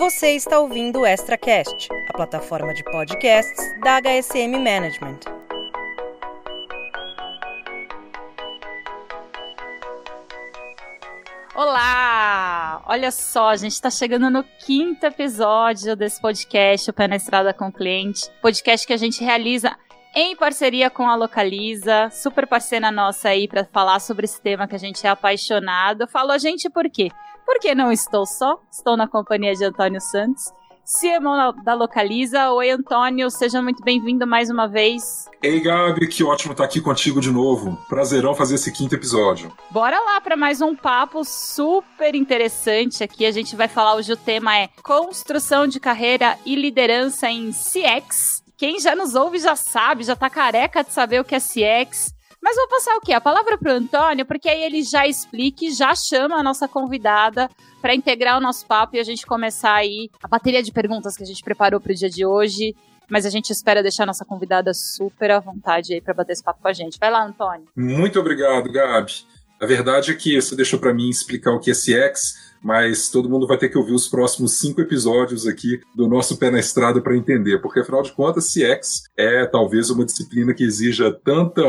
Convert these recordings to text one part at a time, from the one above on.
Você está ouvindo o ExtraCast, a plataforma de podcasts da HSM Management. Olá! Olha só, a gente está chegando no quinto episódio desse podcast, o Pé na Estrada com o Cliente. Podcast que a gente realiza em parceria com a Localiza, super parceira nossa aí para falar sobre esse tema que a gente é apaixonado. Falo a gente por quê? Porque não estou só, estou na companhia de Antônio Santos, CMO da Localiza. Oi, Antônio, seja muito bem-vindo mais uma vez. Ei, Gabi, que ótimo estar aqui contigo de novo. Prazerão fazer esse quinto episódio. Bora lá para mais um papo super interessante aqui. A gente vai falar hoje o tema é construção de carreira e liderança em CX. Quem já nos ouve já sabe, já tá careca de saber o que é CX. Mas vou passar o quê? A palavra para o Antônio, porque aí ele já explica e já chama a nossa convidada para integrar o nosso papo e a gente começar aí a bateria de perguntas que a gente preparou para o dia de hoje mas a gente espera deixar nossa convidada super à vontade aí para bater esse papo com a gente. Vai lá, Antônio. Muito obrigado, Gabi. A verdade é que você deixou para mim explicar o que é CX, mas todo mundo vai ter que ouvir os próximos cinco episódios aqui do nosso Pé na Estrada para entender, porque afinal de contas, CX é talvez uma disciplina que exija tanta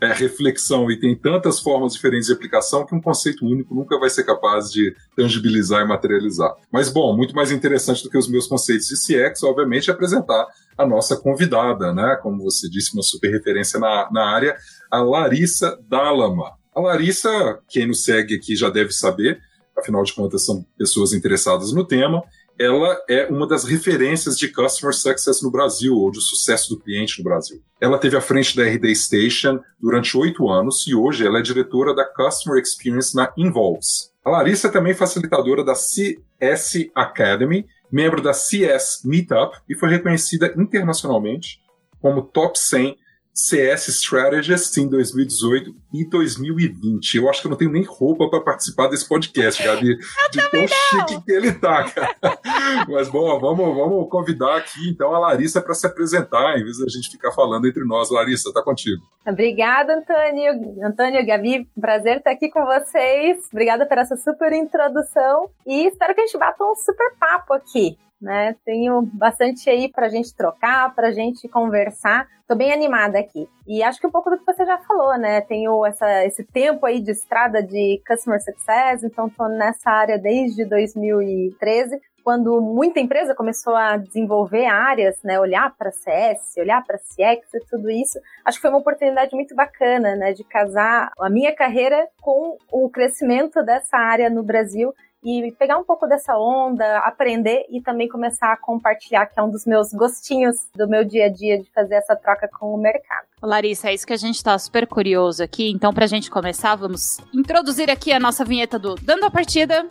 é, reflexão e tem tantas formas diferentes de aplicação que um conceito único nunca vai ser capaz de tangibilizar e materializar. Mas, bom, muito mais interessante do que os meus conceitos de CX, obviamente, é apresentar a nossa convidada, né? Como você disse, uma super referência na, na área, a Larissa Dalama. A Larissa, quem nos segue aqui já deve saber, afinal de contas são pessoas interessadas no tema, ela é uma das referências de Customer Success no Brasil, ou de sucesso do cliente no Brasil. Ela teve à frente da RD Station durante oito anos e hoje ela é diretora da Customer Experience na Involves. A Larissa é também facilitadora da CS Academy, membro da CS Meetup e foi reconhecida internacionalmente como top 100 CS Strategist em 2018 e 2020. Eu acho que eu não tenho nem roupa para participar desse podcast, Gabi. de tão chique que ele tá, cara. Mas bom, vamos, vamos convidar aqui então a Larissa para se apresentar, em vez da gente ficar falando entre nós. Larissa, tá contigo. Obrigada, Antônio. Antônio Gabi, prazer estar aqui com vocês. Obrigada por essa super introdução e espero que a gente bata um super papo aqui né? Tenho bastante aí para a gente trocar, para a gente conversar. Tô bem animada aqui. E acho que um pouco do que você já falou, né? Tenho essa, esse tempo aí de estrada de Customer Success, então tô nessa área desde 2013, quando muita empresa começou a desenvolver áreas, né? Olhar para CS, olhar para CX e tudo isso. Acho que foi uma oportunidade muito bacana, né? De casar a minha carreira com o crescimento dessa área no Brasil e pegar um pouco dessa onda, aprender e também começar a compartilhar, que é um dos meus gostinhos do meu dia a dia de fazer essa troca com o mercado. Larissa, é isso que a gente está super curioso aqui. Então, para a gente começar, vamos introduzir aqui a nossa vinheta do Dando a Partida.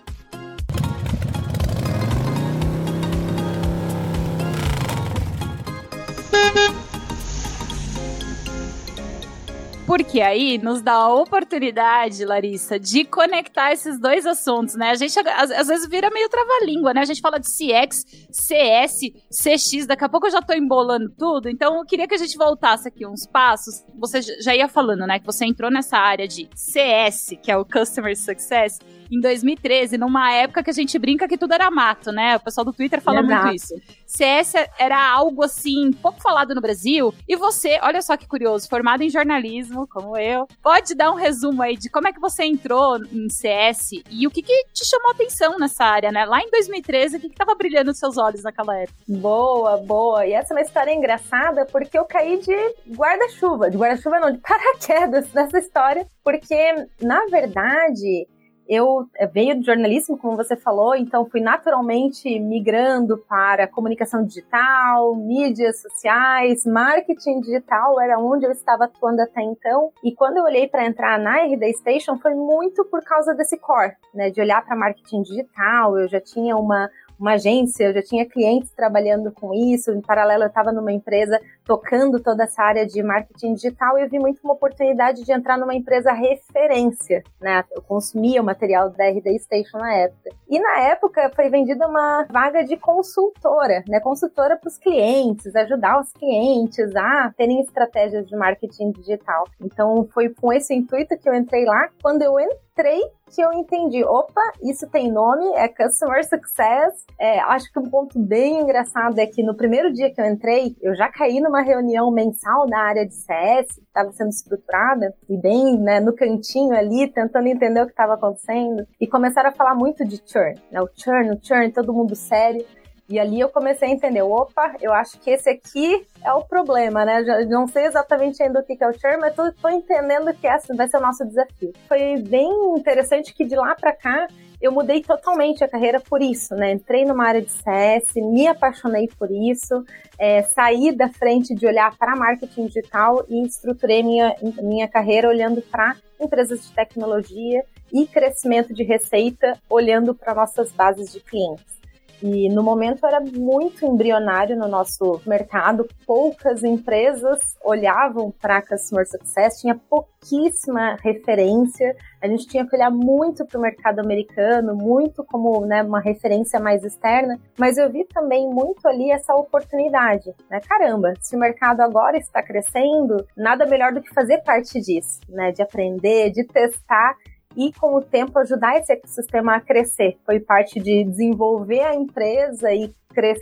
Porque aí nos dá a oportunidade, Larissa, de conectar esses dois assuntos, né? A gente às, às vezes vira meio trava-língua, né? A gente fala de CX, CS, CX, daqui a pouco eu já tô embolando tudo. Então eu queria que a gente voltasse aqui uns passos. Você já ia falando, né? Que você entrou nessa área de CS, que é o Customer Success, em 2013, numa época que a gente brinca que tudo era mato, né? O pessoal do Twitter fala Exato. muito isso. CS era algo assim, pouco falado no Brasil. E você, olha só que curioso, formado em jornalismo, como eu, pode dar um resumo aí de como é que você entrou em CS e o que, que te chamou a atenção nessa área, né? Lá em 2013, o que, que tava brilhando nos seus olhos naquela época? Boa, boa. E essa é uma história engraçada porque eu caí de guarda-chuva, de guarda-chuva não, de paraquedas nessa história, porque na verdade eu eh, veio de jornalismo, como você falou, então fui naturalmente migrando para comunicação digital, mídias sociais, marketing digital era onde eu estava atuando até então. E quando eu olhei para entrar na RD Station foi muito por causa desse core, né, de olhar para marketing digital. Eu já tinha uma uma agência, eu já tinha clientes trabalhando com isso, em paralelo eu estava numa empresa tocando toda essa área de marketing digital eu vi muito uma oportunidade de entrar numa empresa referência, né? Eu consumia o material da RD Station na época. E na época foi vendida uma vaga de consultora, né? Consultora para os clientes, ajudar os clientes a terem estratégias de marketing digital. Então foi com esse intuito que eu entrei lá. Quando eu entrei, que eu entendi, opa, isso tem nome, é Customer Success. É, acho que um ponto bem engraçado é que no primeiro dia que eu entrei, eu já caí numa reunião mensal da área de CS, que estava sendo estruturada, e bem né, no cantinho ali, tentando entender o que estava acontecendo, e começaram a falar muito de churn, né, o churn, o churn, todo mundo sério. E ali eu comecei a entender, opa, eu acho que esse aqui é o problema, né? Não sei exatamente ainda o que é o churn, mas tô entendendo que esse vai ser o nosso desafio. Foi bem interessante que de lá para cá eu mudei totalmente a carreira por isso, né? Entrei numa área de CS, me apaixonei por isso, é, saí da frente de olhar para marketing digital e estruturei minha, minha carreira olhando para empresas de tecnologia e crescimento de receita, olhando para nossas bases de clientes. E no momento era muito embrionário no nosso mercado, poucas empresas olhavam para Customer Success, tinha pouquíssima referência, a gente tinha que olhar muito para o mercado americano, muito como né, uma referência mais externa, mas eu vi também muito ali essa oportunidade, né? Caramba, se o mercado agora está crescendo, nada melhor do que fazer parte disso, né? De aprender, de testar e, com o tempo, ajudar esse ecossistema a crescer. Foi parte de desenvolver a empresa e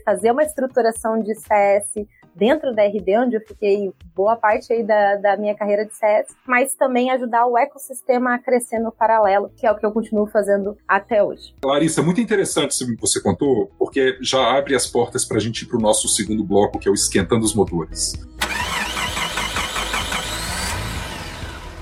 fazer uma estruturação de CS dentro da RD, onde eu fiquei boa parte aí da, da minha carreira de CS, mas também ajudar o ecossistema a crescer no paralelo, que é o que eu continuo fazendo até hoje. Larissa, muito interessante isso que você contou, porque já abre as portas para a gente ir para o nosso segundo bloco, que é o Esquentando os Motores.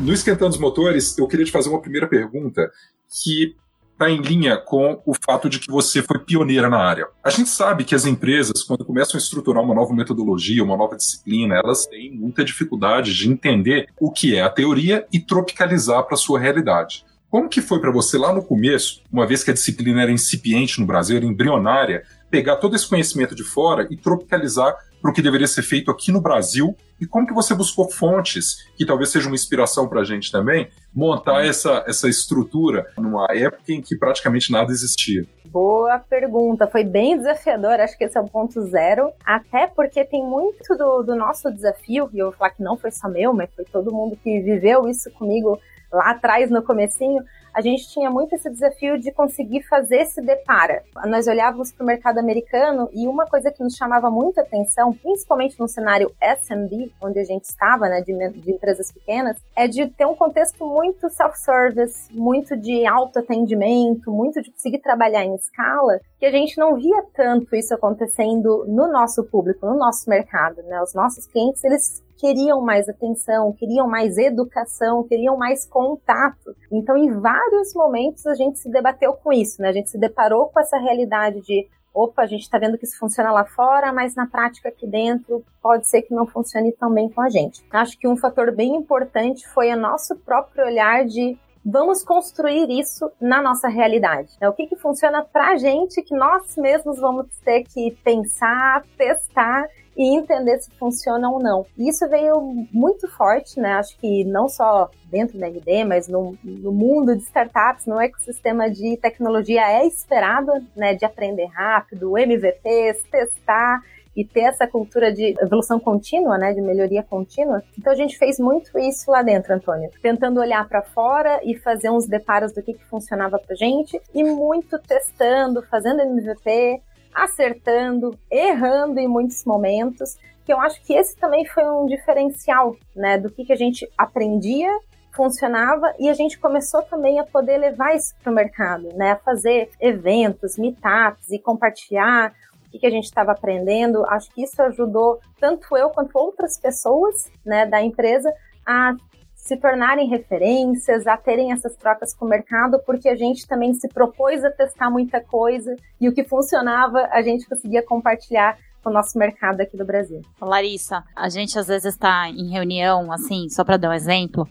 No Esquentando os Motores, eu queria te fazer uma primeira pergunta que está em linha com o fato de que você foi pioneira na área. A gente sabe que as empresas, quando começam a estruturar uma nova metodologia, uma nova disciplina, elas têm muita dificuldade de entender o que é a teoria e tropicalizar para a sua realidade. Como que foi para você lá no começo, uma vez que a disciplina era incipiente no Brasil, era embrionária, pegar todo esse conhecimento de fora e tropicalizar para o que deveria ser feito aqui no Brasil e como que você buscou fontes que talvez seja uma inspiração para a gente também montar essa, essa estrutura numa época em que praticamente nada existia? Boa pergunta, foi bem desafiador, acho que esse é o ponto zero, até porque tem muito do, do nosso desafio, e eu vou falar que não foi só meu, mas foi todo mundo que viveu isso comigo lá atrás no comecinho, a gente tinha muito esse desafio de conseguir fazer esse depara. Nós olhávamos para o mercado americano e uma coisa que nos chamava muita atenção, principalmente no cenário SMB, onde a gente estava, né, de, de empresas pequenas, é de ter um contexto muito self-service, muito de autoatendimento, muito de conseguir trabalhar em escala, que a gente não via tanto isso acontecendo no nosso público, no nosso mercado, né? Os nossos clientes, eles queriam mais atenção, queriam mais educação, queriam mais contato. Então, em vários momentos, a gente se debateu com isso, né? A gente se deparou com essa realidade de opa, a gente está vendo que isso funciona lá fora, mas na prática aqui dentro pode ser que não funcione tão bem com a gente. Acho que um fator bem importante foi o nosso próprio olhar de vamos construir isso na nossa realidade. É o que, que funciona para a gente que nós mesmos vamos ter que pensar, testar e entender se funciona ou não. Isso veio muito forte, né? Acho que não só dentro da RD, mas no, no mundo de startups, no ecossistema de tecnologia é esperado, né? De aprender rápido, MVPs, testar e ter essa cultura de evolução contínua, né, de melhoria contínua. Então a gente fez muito isso lá dentro, Antônio, tentando olhar para fora e fazer uns deparos do que, que funcionava pra gente e muito testando, fazendo MVP, acertando, errando em muitos momentos, que eu acho que esse também foi um diferencial, né, do que, que a gente aprendia, funcionava e a gente começou também a poder levar isso para o mercado, né, a fazer eventos, meetups e compartilhar o que, a gente estava aprendendo. Acho que isso ajudou tanto eu quanto outras pessoas, né, da empresa a se tornarem referências, a terem essas trocas com o mercado, porque a gente também se propôs a testar muita coisa e o que funcionava a gente conseguia compartilhar com o nosso mercado aqui do Brasil. Larissa, a gente às vezes está em reunião, assim, só para dar um exemplo,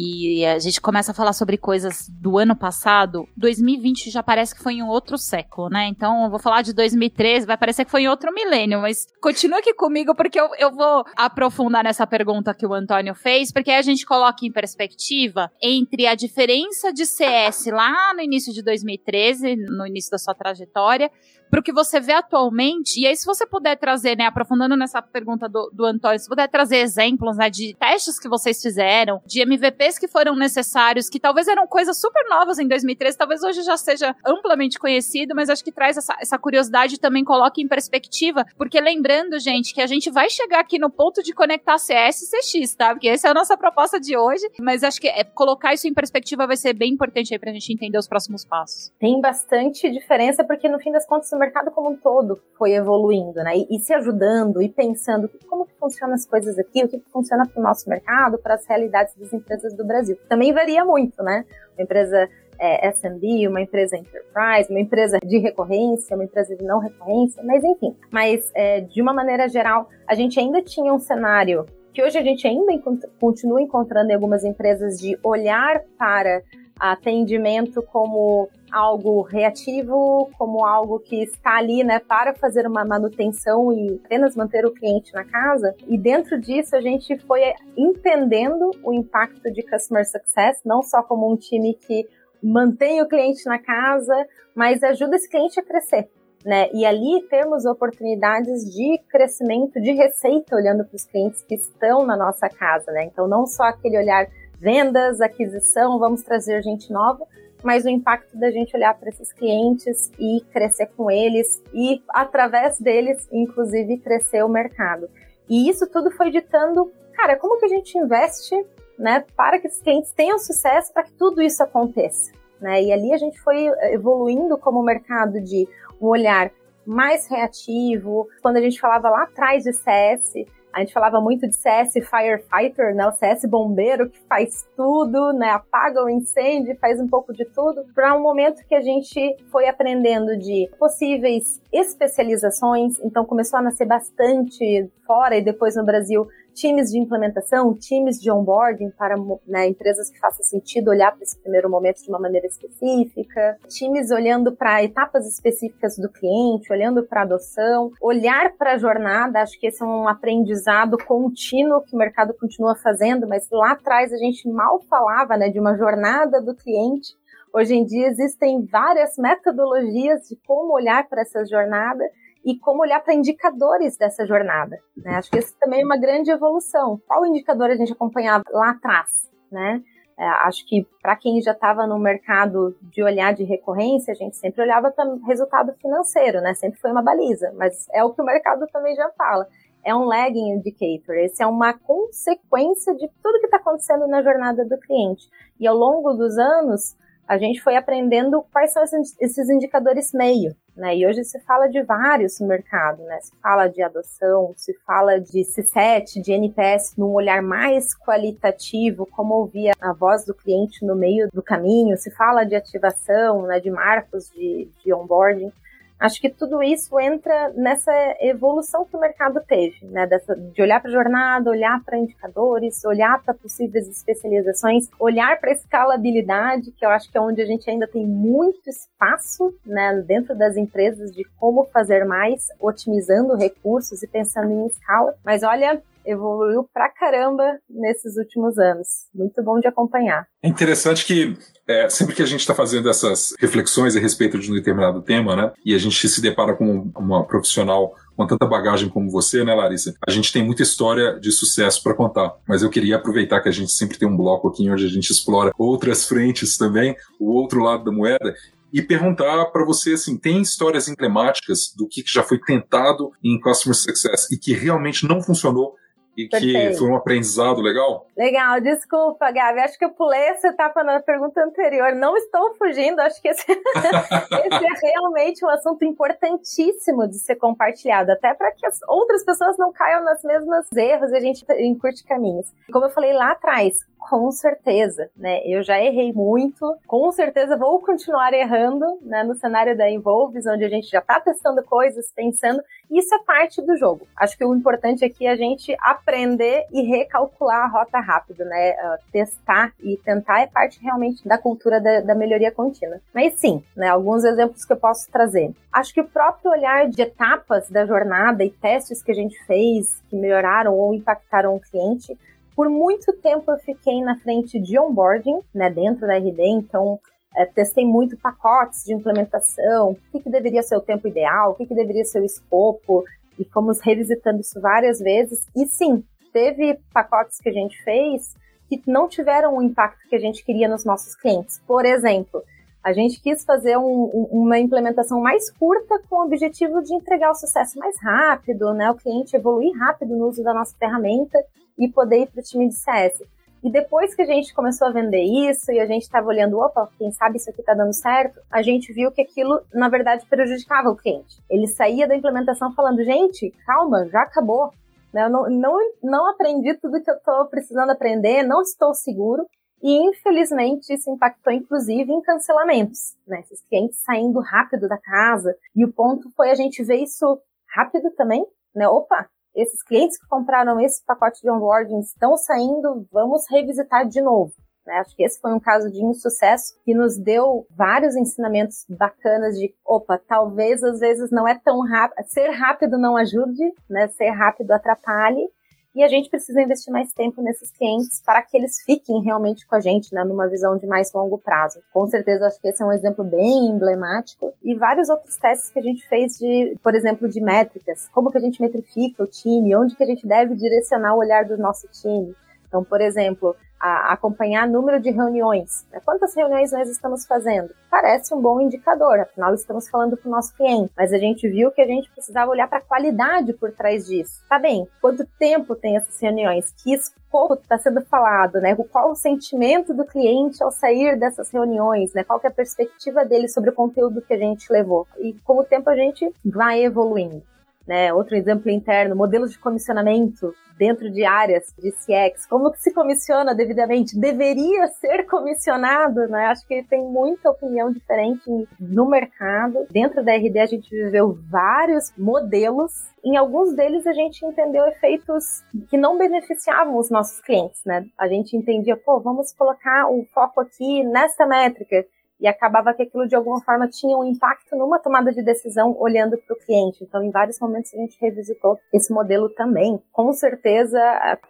e a gente começa a falar sobre coisas do ano passado, 2020 já parece que foi em outro século, né? Então eu vou falar de 2013, vai parecer que foi em outro milênio, mas continua aqui comigo porque eu, eu vou aprofundar nessa pergunta que o Antônio fez, porque aí a gente coloca em perspectiva entre a diferença de CS lá no início de 2013, no início da sua trajetória, para o que você vê atualmente. E aí, se você puder trazer, né, aprofundando nessa pergunta do, do Antônio, se puder trazer exemplos, né, de testes que vocês fizeram, de MVPs que foram necessários, que talvez eram coisas super novas em 2013, talvez hoje já seja amplamente conhecido, mas acho que traz essa, essa curiosidade e também coloca em perspectiva, porque lembrando, gente, que a gente vai chegar aqui no ponto de conectar CS e CX, tá? Porque essa é a nossa proposta de hoje, mas acho que é, colocar isso em perspectiva vai ser bem importante aí pra gente entender os próximos passos. Tem bastante diferença, porque no fim das contas o mercado como um todo foi evoluindo, né? E, e se ajudando e pensando como que funcionam as coisas aqui, o que, que funciona para o nosso mercado, para as realidades das empresas do Brasil. Também varia muito, né? Uma empresa é, SMB, uma empresa enterprise, uma empresa de recorrência, uma empresa de não recorrência, mas enfim. Mas é, de uma maneira geral, a gente ainda tinha um cenário que hoje a gente ainda continua encontrando em algumas empresas de olhar para atendimento como algo reativo, como algo que está ali, né, para fazer uma manutenção e apenas manter o cliente na casa. E dentro disso a gente foi entendendo o impacto de customer success, não só como um time que mantém o cliente na casa, mas ajuda esse cliente a crescer. Né? E ali temos oportunidades de crescimento de receita olhando para os clientes que estão na nossa casa, né? Então não só aquele olhar vendas, aquisição, vamos trazer gente nova, mas o impacto da gente olhar para esses clientes e crescer com eles e através deles, inclusive, crescer o mercado. E isso tudo foi ditando, cara, como que a gente investe, né, para que os clientes tenham sucesso, para que tudo isso aconteça, né? E ali a gente foi evoluindo como mercado de um olhar mais reativo. Quando a gente falava lá atrás de CS, a gente falava muito de CS Firefighter, né? O CS bombeiro que faz tudo, né? Apaga o incêndio, faz um pouco de tudo. Para um momento que a gente foi aprendendo de possíveis especializações, então começou a nascer bastante fora e depois no Brasil times de implementação, times de onboarding para né, empresas que faça sentido olhar para esse primeiro momento de uma maneira específica, times olhando para etapas específicas do cliente, olhando para adoção, olhar para a jornada, acho que esse é um aprendizado contínuo que o mercado continua fazendo, mas lá atrás a gente mal falava né, de uma jornada do cliente. Hoje em dia existem várias metodologias de como olhar para essa jornada e como olhar para indicadores dessa jornada. Né? Acho que isso também é uma grande evolução. Qual indicador a gente acompanhava lá atrás? Né? É, acho que para quem já estava no mercado de olhar de recorrência, a gente sempre olhava para resultado financeiro, né? Sempre foi uma baliza, mas é o que o mercado também já fala. É um lagging indicator, esse é uma consequência de tudo que está acontecendo na jornada do cliente. E ao longo dos anos, a gente foi aprendendo quais são esses indicadores meio, né? E hoje se fala de vários no mercado, né? Se fala de adoção, se fala de C7, de NPS num olhar mais qualitativo, como ouvir a voz do cliente no meio do caminho, se fala de ativação, né, de marcos de, de onboarding. Acho que tudo isso entra nessa evolução que o mercado teve, né? Dessa, de olhar para a jornada, olhar para indicadores, olhar para possíveis especializações, olhar para escalabilidade, que eu acho que é onde a gente ainda tem muito espaço, né? Dentro das empresas de como fazer mais, otimizando recursos e pensando em escala. Mas olha, evoluiu pra caramba nesses últimos anos. Muito bom de acompanhar. É interessante que é, sempre que a gente está fazendo essas reflexões a respeito de um determinado tema, né, e a gente se depara com uma profissional com tanta bagagem como você, né, Larissa? A gente tem muita história de sucesso para contar, mas eu queria aproveitar que a gente sempre tem um bloco aqui onde a gente explora outras frentes também, o outro lado da moeda, e perguntar para você assim, tem histórias emblemáticas do que já foi tentado em customer success e que realmente não funcionou e Perfeito. que foi um aprendizado legal? Legal, desculpa, Gabi. Acho que eu pulei essa etapa na pergunta anterior. Não estou fugindo, acho que esse, esse é realmente um assunto importantíssimo de ser compartilhado, até para que as outras pessoas não caiam nas mesmas erros e a gente encurte caminhos. Como eu falei lá atrás, Com certeza, né? Eu já errei muito, com certeza vou continuar errando, né? No cenário da Involves, onde a gente já está testando coisas, pensando, isso é parte do jogo. Acho que o importante aqui é a gente aprender e recalcular a rota rápido, né? Uh, testar e tentar é parte realmente da cultura da, da melhoria contínua. Mas sim, né? Alguns exemplos que eu posso trazer. Acho que o próprio olhar de etapas da jornada e testes que a gente fez que melhoraram ou impactaram o cliente por muito tempo eu fiquei na frente de onboarding, né, dentro da RD, então é, testei muito pacotes de implementação, o que, que, deveria ser o tempo ideal, o que, que deveria ser o escopo, e fomos revisitando isso várias vezes. E sim, teve pacotes que a gente fez que não tiveram o impacto que a gente queria nos nossos clientes. Por exemplo, a gente quis fazer um, um, uma implementação mais curta com o objetivo de entregar o sucesso mais rápido, né? O cliente evoluir rápido no uso da nossa ferramenta e poder ir para o time de CS. E depois que a gente começou a vender isso e a gente estava olhando, opa, quem sabe isso aqui está dando certo, a gente viu que aquilo, na verdade, prejudicava o cliente. Ele saía da implementação falando, gente, calma, já acabou. Né? Eu não, não, não aprendi tudo que eu estou precisando aprender, não estou seguro. E infelizmente isso impactou inclusive em cancelamentos, né? Esses clientes saindo rápido da casa. E o ponto foi a gente ver isso rápido também, né? Opa, esses clientes que compraram esse pacote de onboarding estão saindo, vamos revisitar de novo. Né? Acho que esse foi um caso de insucesso que nos deu vários ensinamentos bacanas de, opa, talvez às vezes não é tão rápido, ser rápido não ajude, né? Ser rápido atrapalhe e a gente precisa investir mais tempo nesses clientes para que eles fiquem realmente com a gente, né, numa visão de mais longo prazo. Com certeza, acho que esse é um exemplo bem emblemático. E vários outros testes que a gente fez de, por exemplo, de métricas. Como que a gente metrifica o time, onde que a gente deve direcionar o olhar do nosso time. Então, por exemplo, a acompanhar número de reuniões. Né? Quantas reuniões nós estamos fazendo? Parece um bom indicador, afinal estamos falando com o nosso cliente, mas a gente viu que a gente precisava olhar para a qualidade por trás disso. Tá bem, quanto tempo tem essas reuniões? Que escopo está sendo falado, né? Qual o sentimento do cliente ao sair dessas reuniões, né? Qual é a perspectiva dele sobre o conteúdo que a gente levou? E com o tempo a gente vai evoluindo. Né? Outro exemplo interno, modelos de comissionamento dentro de áreas de CX, como que se comissiona devidamente? Deveria ser comissionado, né? Acho que tem muita opinião diferente no mercado. Dentro da RD a gente viveu vários modelos. Em alguns deles a gente entendeu efeitos que não beneficiavam os nossos clientes, né? A gente entendia, pô, vamos colocar o foco aqui nesta métrica e acabava que aquilo de alguma forma tinha um impacto numa tomada de decisão olhando para o cliente. Então, em vários momentos a gente revisitou esse modelo também. Com certeza,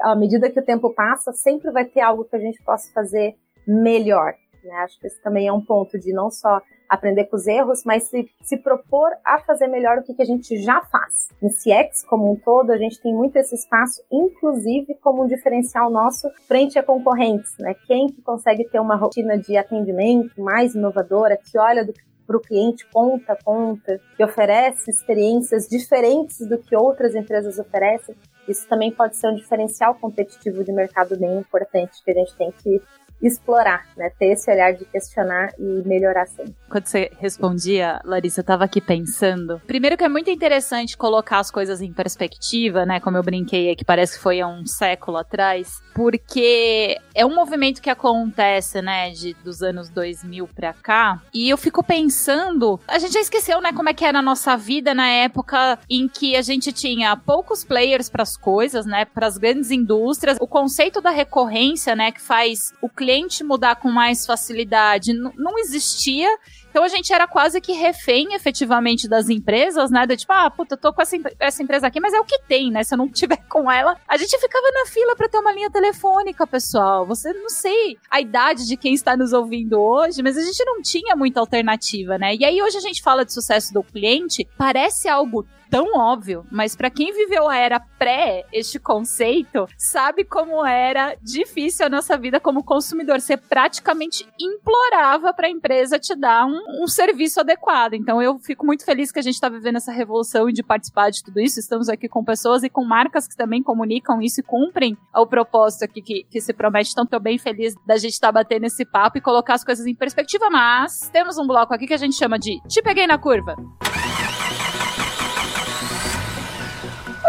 à medida que o tempo passa, sempre vai ter algo que a gente possa fazer melhor. Né? Acho que esse também é um ponto de não só aprender com os erros, mas se, se propor a fazer melhor o que, que a gente já faz. Em CX, como um todo, a gente tem muito esse espaço, inclusive como um diferencial nosso frente a concorrentes, né? Quem que consegue ter uma rotina de atendimento mais inovadora, que olha para o cliente ponta a ponta, que oferece experiências diferentes do que outras empresas oferecem, isso também pode ser um diferencial competitivo de mercado bem importante que a gente tem que explorar, né? Ter esse olhar de questionar e melhorar sempre. Quando você respondia, Larissa, eu tava aqui pensando. Primeiro que é muito interessante colocar as coisas em perspectiva, né? Como eu brinquei que parece que foi há um século atrás, porque é um movimento que acontece, né, de, dos anos 2000 pra cá, e eu fico pensando, a gente já esqueceu, né, como é que era a nossa vida na época em que a gente tinha poucos players para as coisas, né, para as grandes indústrias, o conceito da recorrência, né, que faz o cliente cliente mudar com mais facilidade não existia. Então a gente era quase que refém efetivamente das empresas, né? Do tipo, ah, puta, tô com essa, essa empresa aqui, mas é o que tem, né? Se eu não tiver com ela. A gente ficava na fila para ter uma linha telefônica, pessoal. Você não sei a idade de quem está nos ouvindo hoje, mas a gente não tinha muita alternativa, né? E aí hoje a gente fala de sucesso do cliente, parece algo tão óbvio, mas para quem viveu a era pré este conceito, sabe como era difícil a nossa vida como consumidor. Você praticamente implorava para a empresa te dar um, um, serviço adequado. Então eu fico muito feliz que a gente está vivendo essa revolução e de participar de tudo isso. Estamos aqui com pessoas e com marcas que também comunicam isso e cumprem o propósito aqui que, que se promete. Então estou bem feliz da gente estar tá batendo esse papo e colocar as coisas em perspectiva. Mas temos um bloco aqui que a gente chama de Te Peguei na Curva.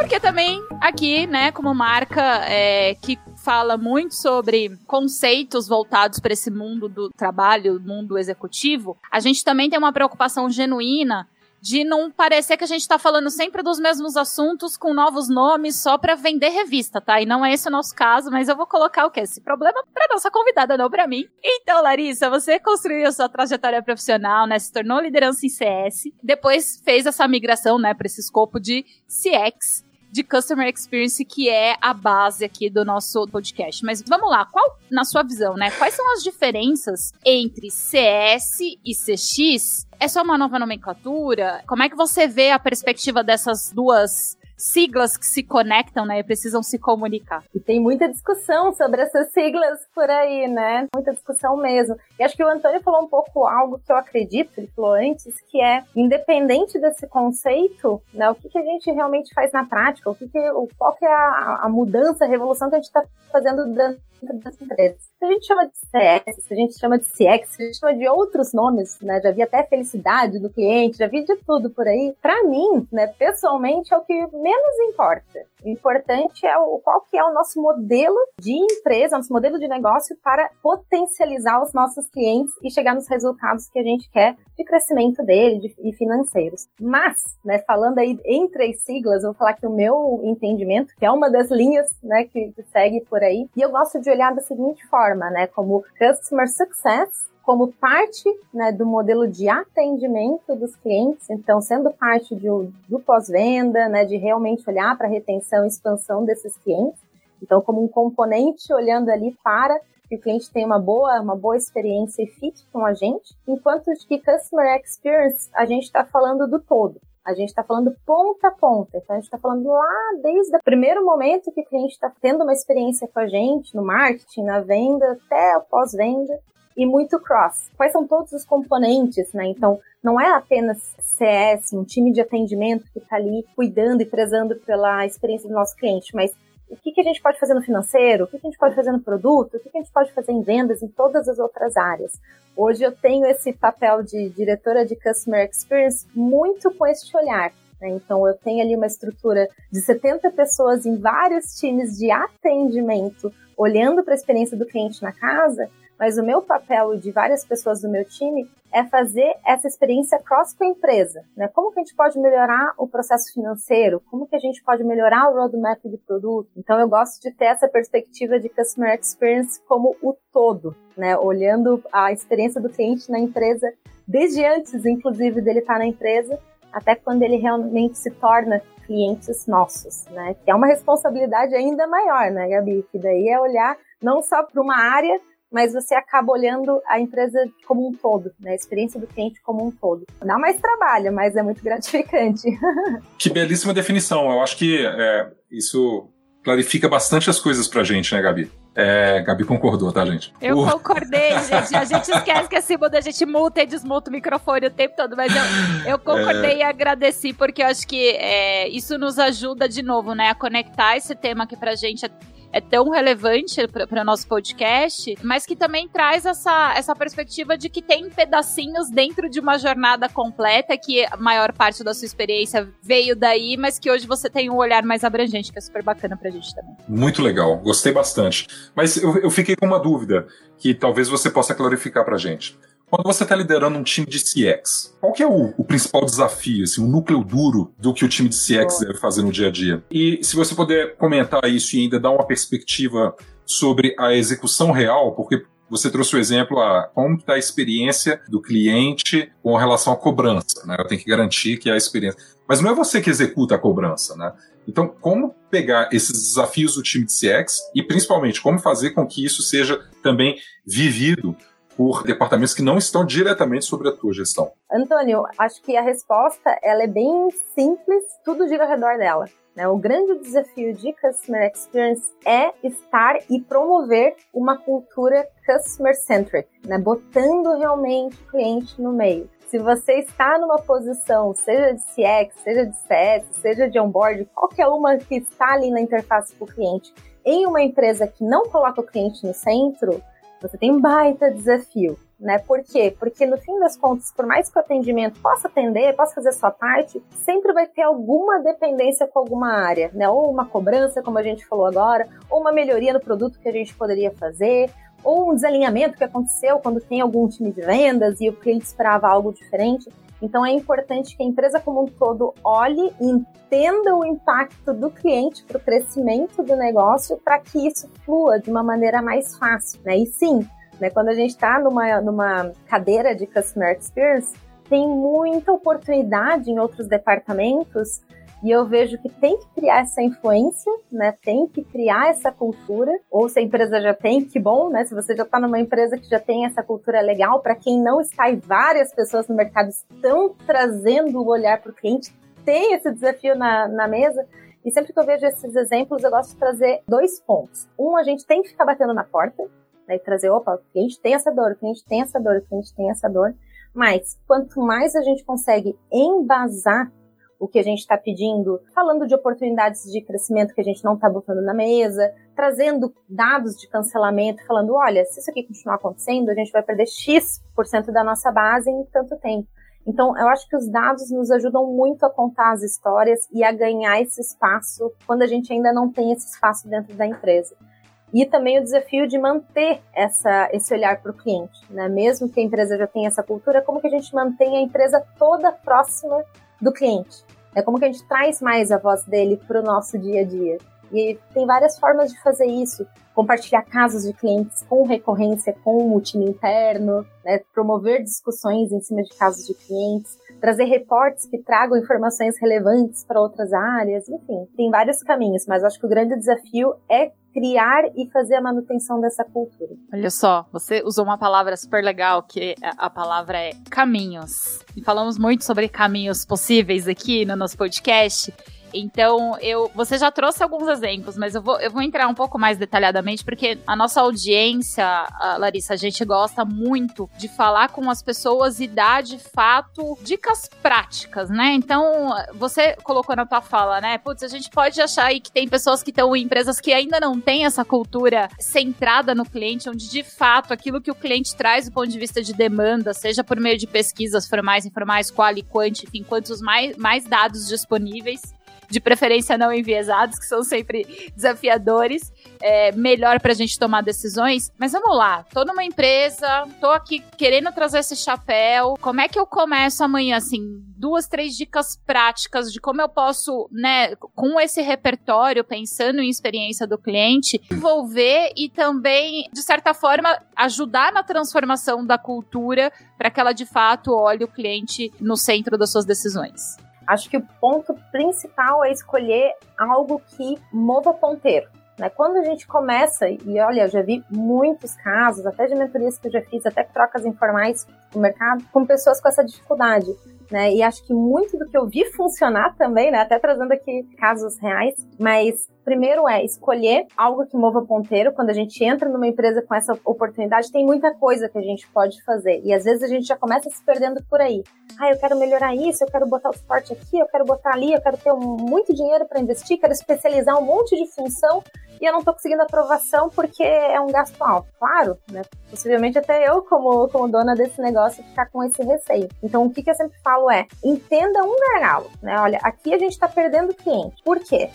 Porque também aqui, né, como marca é, que fala muito sobre conceitos voltados para esse mundo do trabalho, mundo executivo, a gente também tem uma preocupação genuína de não parecer que a gente está falando sempre dos mesmos assuntos com novos nomes só para vender revista, tá? E não é esse o nosso caso, mas eu vou colocar o que esse problema para nossa convidada, não para mim. Então, Larissa, você construiu a sua trajetória profissional, né? Se tornou liderança em CS, depois fez essa migração, né, para esse escopo de CX de Customer Experience, que é a base aqui do nosso podcast. Mas vamos lá, qual, na sua visão, né? Quais são as diferenças entre CS e CX? É só uma nova nomenclatura? Como é que você vê a perspectiva dessas duas siglas que se conectam, né, e precisam se comunicar. E tem muita discussão sobre essas siglas por aí, né? Muita discussão mesmo. E acho que o Antônio falou um pouco algo que eu acredito, ele falou antes, que é independente desse conceito, né, o que, que a gente realmente faz na prática, o que, que qual que é a, a mudança, a revolução que a gente está fazendo dentro das empresas. Se a gente chama de CS, se a gente chama de CX, se a gente chama de outros nomes, né? Já vi até felicidade do cliente, já vi de tudo por aí. Para mim, né, pessoalmente, é o que menos importa. O importante é o, qual que é o nosso modelo de empresa, nosso modelo de negócio para potencializar os nossos clientes e chegar nos resultados que a gente quer de crescimento dele de, e financeiros. Mas, né, falando aí em três siglas, eu vou falar que o meu entendimento, que é uma das linhas, né, que, segue por aí, e eu gosto de olhar da seguinte forma, né, como Customer Success como parte né, do modelo de atendimento dos clientes, então sendo parte do pós-venda, né, de realmente olhar para a retenção e expansão desses clientes, então como um componente olhando ali para que o cliente tenha uma boa, uma boa experiência e fit com a gente, enquanto que Customer Experience a gente está falando do todo. A gente está falando ponta a ponta. Então, a gente está falando lá desde o primeiro momento que o cliente está tendo uma experiência com a gente, no marketing, na venda, até o pós-venda e muito cross. Quais são todos os componentes, né? Então, não é apenas CS, um time de atendimento que está ali cuidando e prezando pela experiência do nosso cliente, mas o que, que a gente pode fazer no financeiro, o que, que a gente pode fazer no produto, o que, que a gente pode fazer em vendas, em todas as outras áreas. Hoje eu tenho esse papel de diretora de Customer Experience muito com este olhar. Né? Então eu tenho ali uma estrutura de 70 pessoas em vários times de atendimento, olhando para a experiência do cliente na casa, mas o meu papel e de várias pessoas do meu time é fazer essa experiência cross com a empresa, né? Como que a gente pode melhorar o processo financeiro? Como que a gente pode melhorar o roadmap de produto? Então eu gosto de ter essa perspectiva de customer experience como o todo, né? Olhando a experiência do cliente na empresa desde antes, inclusive, dele estar na empresa, até quando ele realmente se torna clientes nossos, né? Que é uma responsabilidade ainda maior, né, Gabi? Que daí é olhar não só para uma área, mas você acaba olhando a empresa como um todo, né? A experiência do cliente como um todo. Dá mais trabalho, mas é muito gratificante. que belíssima definição. Eu acho que é, isso clarifica bastante as coisas pra gente, né, Gabi? É, Gabi concordou, tá, gente? Eu uh. concordei, gente. A gente esquece que acima da gente multa e desmuta o microfone o tempo todo, mas eu, eu concordei é... e agradeci, porque eu acho que é, isso nos ajuda de novo, né, a conectar esse tema aqui pra gente é tão relevante para o nosso podcast, mas que também traz essa, essa perspectiva de que tem pedacinhos dentro de uma jornada completa, que a maior parte da sua experiência veio daí, mas que hoje você tem um olhar mais abrangente, que é super bacana para a gente também. Muito legal, gostei bastante. Mas eu, eu fiquei com uma dúvida que talvez você possa clarificar para a gente. Quando você está liderando um time de CX, qual que é o, o, principal desafio, assim, o núcleo duro do que o time de CX deve fazer no dia a dia? E se você puder comentar isso e ainda dar uma perspectiva sobre a execução real, porque você trouxe o exemplo a como está a experiência do cliente com relação à cobrança, né? Eu tenho que garantir que a experiência. Mas não é você que executa a cobrança, né? Então, como pegar esses desafios do time de CX e principalmente como fazer com que isso seja também vivido por departamentos que não estão diretamente sobre a tua gestão? Antônio, acho que a resposta ela é bem simples, tudo gira ao redor dela. Né? O grande desafio de Customer Experience é estar e promover uma cultura customer-centric, né? botando realmente o cliente no meio. Se você está numa posição, seja de CX, seja de CS, seja de onboard, qualquer uma que está ali na interface com o cliente, em uma empresa que não coloca o cliente no centro, você tem um baita desafio. Né? Por quê? Porque no fim das contas, por mais que o atendimento possa atender, possa fazer a sua parte, sempre vai ter alguma dependência com alguma área, né? Ou uma cobrança, como a gente falou agora, ou uma melhoria no produto que a gente poderia fazer, ou um desalinhamento que aconteceu quando tem algum time de vendas e o cliente esperava algo diferente. Então é importante que a empresa como um todo olhe e entenda o impacto do cliente para o crescimento do negócio para que isso flua de uma maneira mais fácil. Né? E sim, né, quando a gente está numa, numa cadeira de Customer Experience, tem muita oportunidade em outros departamentos e eu vejo que tem que criar essa influência, né? Tem que criar essa cultura. Ou se a empresa já tem, que bom, né? Se você já está numa empresa que já tem essa cultura legal, para quem não está e várias pessoas no mercado estão trazendo o olhar para o cliente, tem esse desafio na, na mesa. E sempre que eu vejo esses exemplos, eu gosto de trazer dois pontos. Um, a gente tem que ficar batendo na porta, né? E trazer, opa, o cliente tem essa dor, o cliente tem essa dor, o cliente tem essa dor. Mas quanto mais a gente consegue embasar o que a gente está pedindo, falando de oportunidades de crescimento que a gente não está botando na mesa, trazendo dados de cancelamento, falando, olha, se isso aqui continuar acontecendo, a gente vai perder X% da nossa base em tanto tempo. Então, eu acho que os dados nos ajudam muito a contar as histórias e a ganhar esse espaço quando a gente ainda não tem esse espaço dentro da empresa. E também o desafio de manter essa, esse olhar para o cliente, né? Mesmo que a empresa já tenha essa cultura, como que a gente mantém a empresa toda próxima do cliente. É como que a gente traz mais a voz dele para o nosso dia a dia. E tem várias formas de fazer isso. Compartilhar casos de clientes com recorrência com o time interno, né? promover discussões em cima de casos de clientes, trazer reportes que tragam informações relevantes para outras áreas, enfim, tem vários caminhos, mas acho que o grande desafio é criar e fazer a manutenção dessa cultura. Olha só, você usou uma palavra super legal, que a palavra é caminhos. E falamos muito sobre caminhos possíveis aqui no nosso podcast. Então, eu, você já trouxe alguns exemplos, mas eu vou, eu vou entrar um pouco mais detalhadamente, porque a nossa audiência, a Larissa, a gente gosta muito de falar com as pessoas e dar de fato dicas práticas, né? Então, você colocou na tua fala, né? Putz, a gente pode achar aí que tem pessoas que estão em empresas que ainda não têm essa cultura centrada no cliente, onde de fato aquilo que o cliente traz do ponto de vista de demanda, seja por meio de pesquisas formais, informais, qual e quant, enfim, quantos mais, mais dados disponíveis, de preferência não enviesados, que são sempre desafiadores, é, melhor para a gente tomar decisões. Mas vamos lá, tô numa empresa, tô aqui querendo trazer esse chapéu. Como é que eu começo amanhã, assim, duas, três dicas práticas de como eu posso, né, com esse repertório, pensando em experiência do cliente, envolver e também, de certa forma, ajudar na transformação da cultura para que ela de fato olhe o cliente no centro das suas decisões. Acho que o ponto principal é escolher algo que mova ponteiro. Né? Quando a gente começa, e olha, eu já vi muitos casos, até de mentorias que eu já fiz, até trocas informais no mercado, com pessoas com essa dificuldade. Né? E acho que muito do que eu vi funcionar também, né? Até trazendo aqui casos reais, mas primeiro é escolher algo que mova ponteiro. Quando a gente entra numa empresa com essa oportunidade, tem muita coisa que a gente pode fazer. E às vezes a gente já começa se perdendo por aí. Ah, eu quero melhorar isso, eu quero botar o suporte aqui, eu quero botar ali, eu quero ter muito dinheiro para investir, quero especializar um monte de função e eu não estou conseguindo aprovação porque é um gasto alto. Claro, né? Possivelmente até eu, como, como dona desse negócio, ficar com esse receio. Então, o que, que eu sempre falo é, entenda um gargalo, né? Olha, aqui a gente está perdendo cliente. Por quê?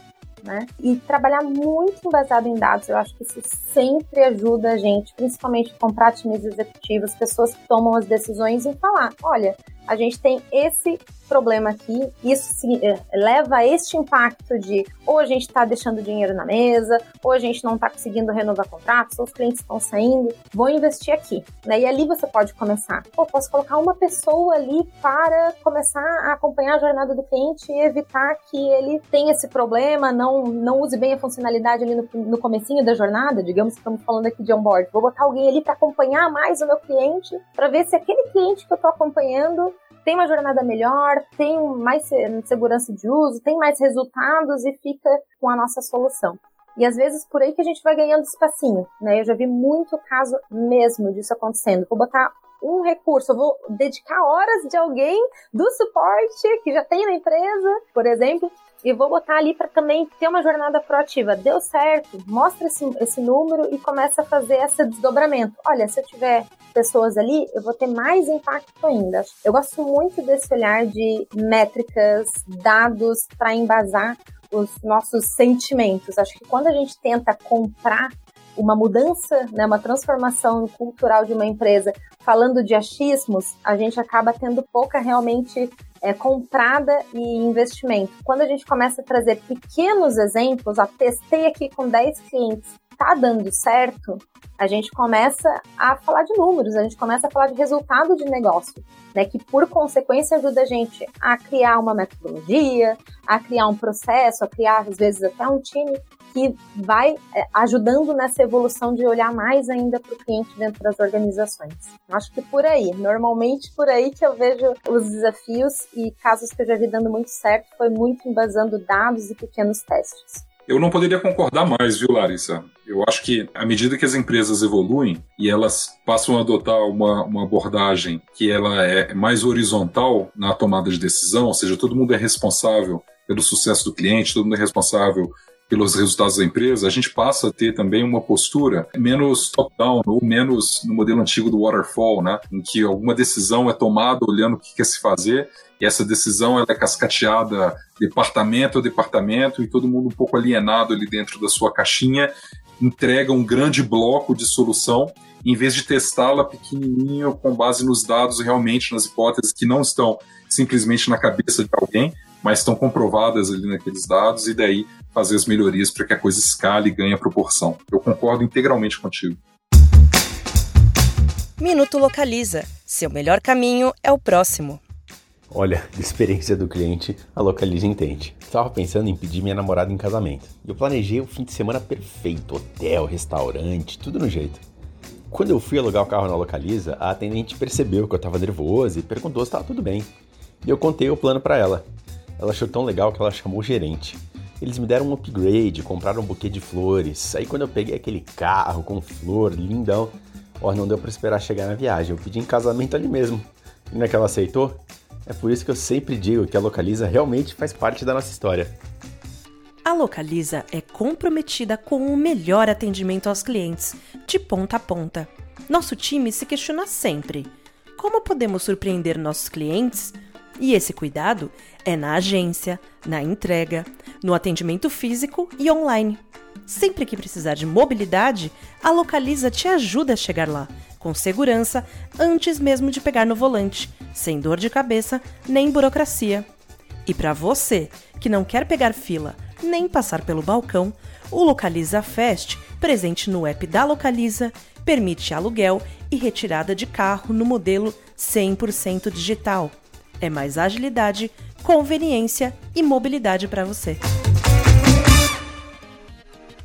né? E trabalhar muito embasado em dados, eu acho que isso sempre ajuda a gente, principalmente comprar times executivos, pessoas que tomam as decisões em falar, olha, a gente tem esse problema aqui, isso se, é, leva a este impacto de ou a gente está deixando dinheiro na mesa, ou a gente não está conseguindo renovar contratos, ou os clientes estão saindo, vou investir aqui. Né? E ali você pode começar. Pô, posso colocar uma pessoa ali para começar a acompanhar a jornada do cliente e evitar que ele tenha esse problema, não, não use bem a funcionalidade ali no, no comecinho da jornada, digamos que estamos falando aqui de onboard. Vou botar alguém ali para acompanhar mais o meu cliente, para ver se aquele cliente que eu estou acompanhando tem uma jornada melhor, tem mais segurança de uso, tem mais resultados e fica com a nossa solução. E às vezes por aí que a gente vai ganhando espacinho, né? Eu já vi muito caso mesmo disso acontecendo. Vou botar um recurso, eu vou dedicar horas de alguém do suporte que já tem na empresa, por exemplo, e vou botar ali para também ter uma jornada proativa. Deu certo, mostra esse, esse número e começa a fazer esse desdobramento. Olha, se eu tiver pessoas ali, eu vou ter mais impacto ainda. Eu gosto muito desse olhar de métricas, dados para embasar os nossos sentimentos. Acho que quando a gente tenta comprar uma mudança, né, uma transformação cultural de uma empresa, falando de achismos, a gente acaba tendo pouca realmente é, comprada e investimento. Quando a gente começa a trazer pequenos exemplos, a testei aqui com 10 clientes, tá dando certo, a gente começa a falar de números, a gente começa a falar de resultado de negócio, né? Que por consequência ajuda a gente a criar uma metodologia, a criar um processo, a criar às vezes até um time que vai é, ajudando nessa evolução de olhar mais ainda para o cliente dentro das organizações. Acho que por aí, normalmente por aí que eu vejo os desafios e casos que eu já vi dando muito certo foi muito embasando dados e pequenos testes. Eu não poderia concordar mais, viu, Larissa? Eu acho que à medida que as empresas evoluem e elas passam a adotar uma, uma abordagem que ela é mais horizontal na tomada de decisão, ou seja, todo mundo é responsável pelo sucesso do cliente, todo mundo é responsável pelos resultados da empresa, a gente passa a ter também uma postura menos top-down ou menos no modelo antigo do waterfall, né? em que alguma decisão é tomada olhando o que quer se fazer e essa decisão ela é cascateada departamento a departamento e todo mundo um pouco alienado ali dentro da sua caixinha entrega um grande bloco de solução em vez de testá-la pequenininho com base nos dados realmente nas hipóteses que não estão simplesmente na cabeça de alguém, mas estão comprovadas ali naqueles dados, e daí fazer as melhorias para que a coisa escale e ganhe proporção. Eu concordo integralmente contigo. Minuto Localiza. Seu melhor caminho é o próximo. Olha, de experiência do cliente, a Localiza entende. Estava pensando em pedir minha namorada em casamento. Eu planejei o fim de semana perfeito, hotel, restaurante, tudo no jeito. Quando eu fui alugar o carro na Localiza, a atendente percebeu que eu estava nervoso e perguntou se estava tudo bem. E eu contei o plano para ela. Ela achou tão legal que ela chamou o gerente. Eles me deram um upgrade, compraram um buquê de flores. Aí quando eu peguei aquele carro com flor, lindão, ó, não deu para esperar chegar na viagem. Eu pedi em casamento ali mesmo. E não é que ela aceitou? É por isso que eu sempre digo que a Localiza realmente faz parte da nossa história. A Localiza é comprometida com o melhor atendimento aos clientes, de ponta a ponta. Nosso time se questiona sempre: como podemos surpreender nossos clientes e esse cuidado é na agência, na entrega, no atendimento físico e online. Sempre que precisar de mobilidade, a Localiza te ajuda a chegar lá, com segurança, antes mesmo de pegar no volante, sem dor de cabeça nem burocracia. E para você que não quer pegar fila nem passar pelo balcão, o Localiza Fest, presente no app da Localiza, permite aluguel e retirada de carro no modelo 100% digital é mais agilidade, conveniência e mobilidade para você.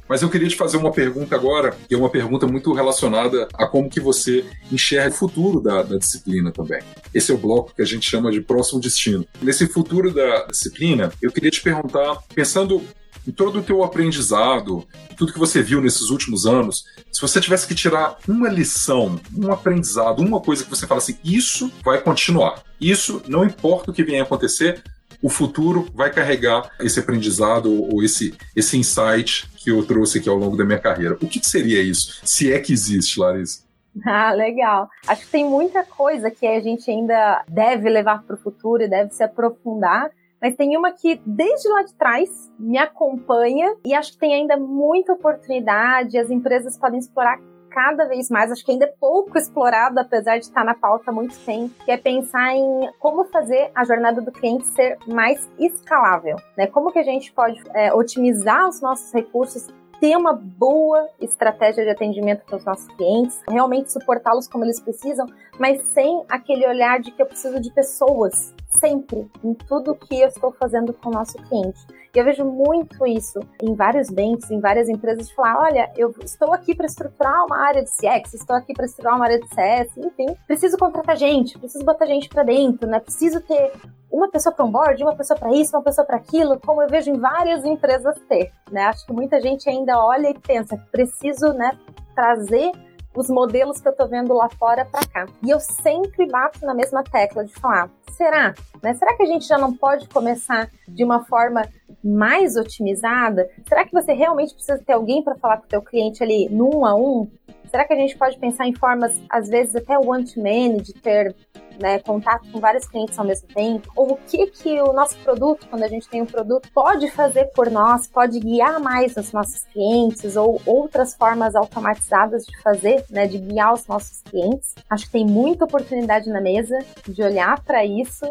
Mas eu queria te fazer uma pergunta agora, que é uma pergunta muito relacionada a como que você enxerga o futuro da, da, disciplina também. Esse é o bloco que a gente chama de próximo destino. Nesse futuro da disciplina, eu queria te perguntar, pensando em todo o teu aprendizado, tudo que você viu nesses últimos anos, se você tivesse que tirar uma lição, um aprendizado, uma coisa que você fala assim, isso vai continuar. Isso, não importa o que venha acontecer, o futuro vai carregar esse aprendizado ou esse, esse insight que eu trouxe aqui ao longo da minha carreira. O que, que seria isso? Se é que existe, Larissa? Ah, legal. Acho que tem muita coisa que a gente ainda deve levar para o futuro e deve se aprofundar mas tem uma que desde lá de trás me acompanha e acho que tem ainda muita oportunidade, as empresas podem explorar cada vez mais, acho que ainda é pouco explorado, apesar de estar na pauta há muito tempo, que é pensar em como fazer a jornada do cliente ser mais escalável, né? Como que a gente pode é, otimizar os nossos recursos ter uma boa estratégia de atendimento para os nossos clientes, realmente suportá-los como eles precisam, mas sem aquele olhar de que eu preciso de pessoas sempre em tudo que eu estou fazendo com o nosso cliente. E eu vejo muito isso em vários banks, em várias empresas, de falar: olha, eu estou aqui para estruturar uma área de CX, estou aqui para estruturar uma área de CS, enfim, preciso contratar gente, preciso botar gente para dentro, né? Preciso ter uma pessoa para um board, uma pessoa para isso, uma pessoa para aquilo, como eu vejo em várias empresas ter, né? Acho que muita gente ainda olha e pensa: preciso, né, trazer os modelos que eu tô vendo lá fora para cá. E eu sempre bato na mesma tecla de falar, será? Né? Será que a gente já não pode começar de uma forma mais otimizada? Será que você realmente precisa ter alguém para falar com o teu cliente ali no um a um? Será que a gente pode pensar em formas, às vezes até one-to-many, de ter né, contato com vários clientes ao mesmo tempo? Ou o que que o nosso produto, quando a gente tem um produto, pode fazer por nós, pode guiar mais os nossos clientes ou outras formas automatizadas de fazer, né, de guiar os nossos clientes? Acho que tem muita oportunidade na mesa de olhar para isso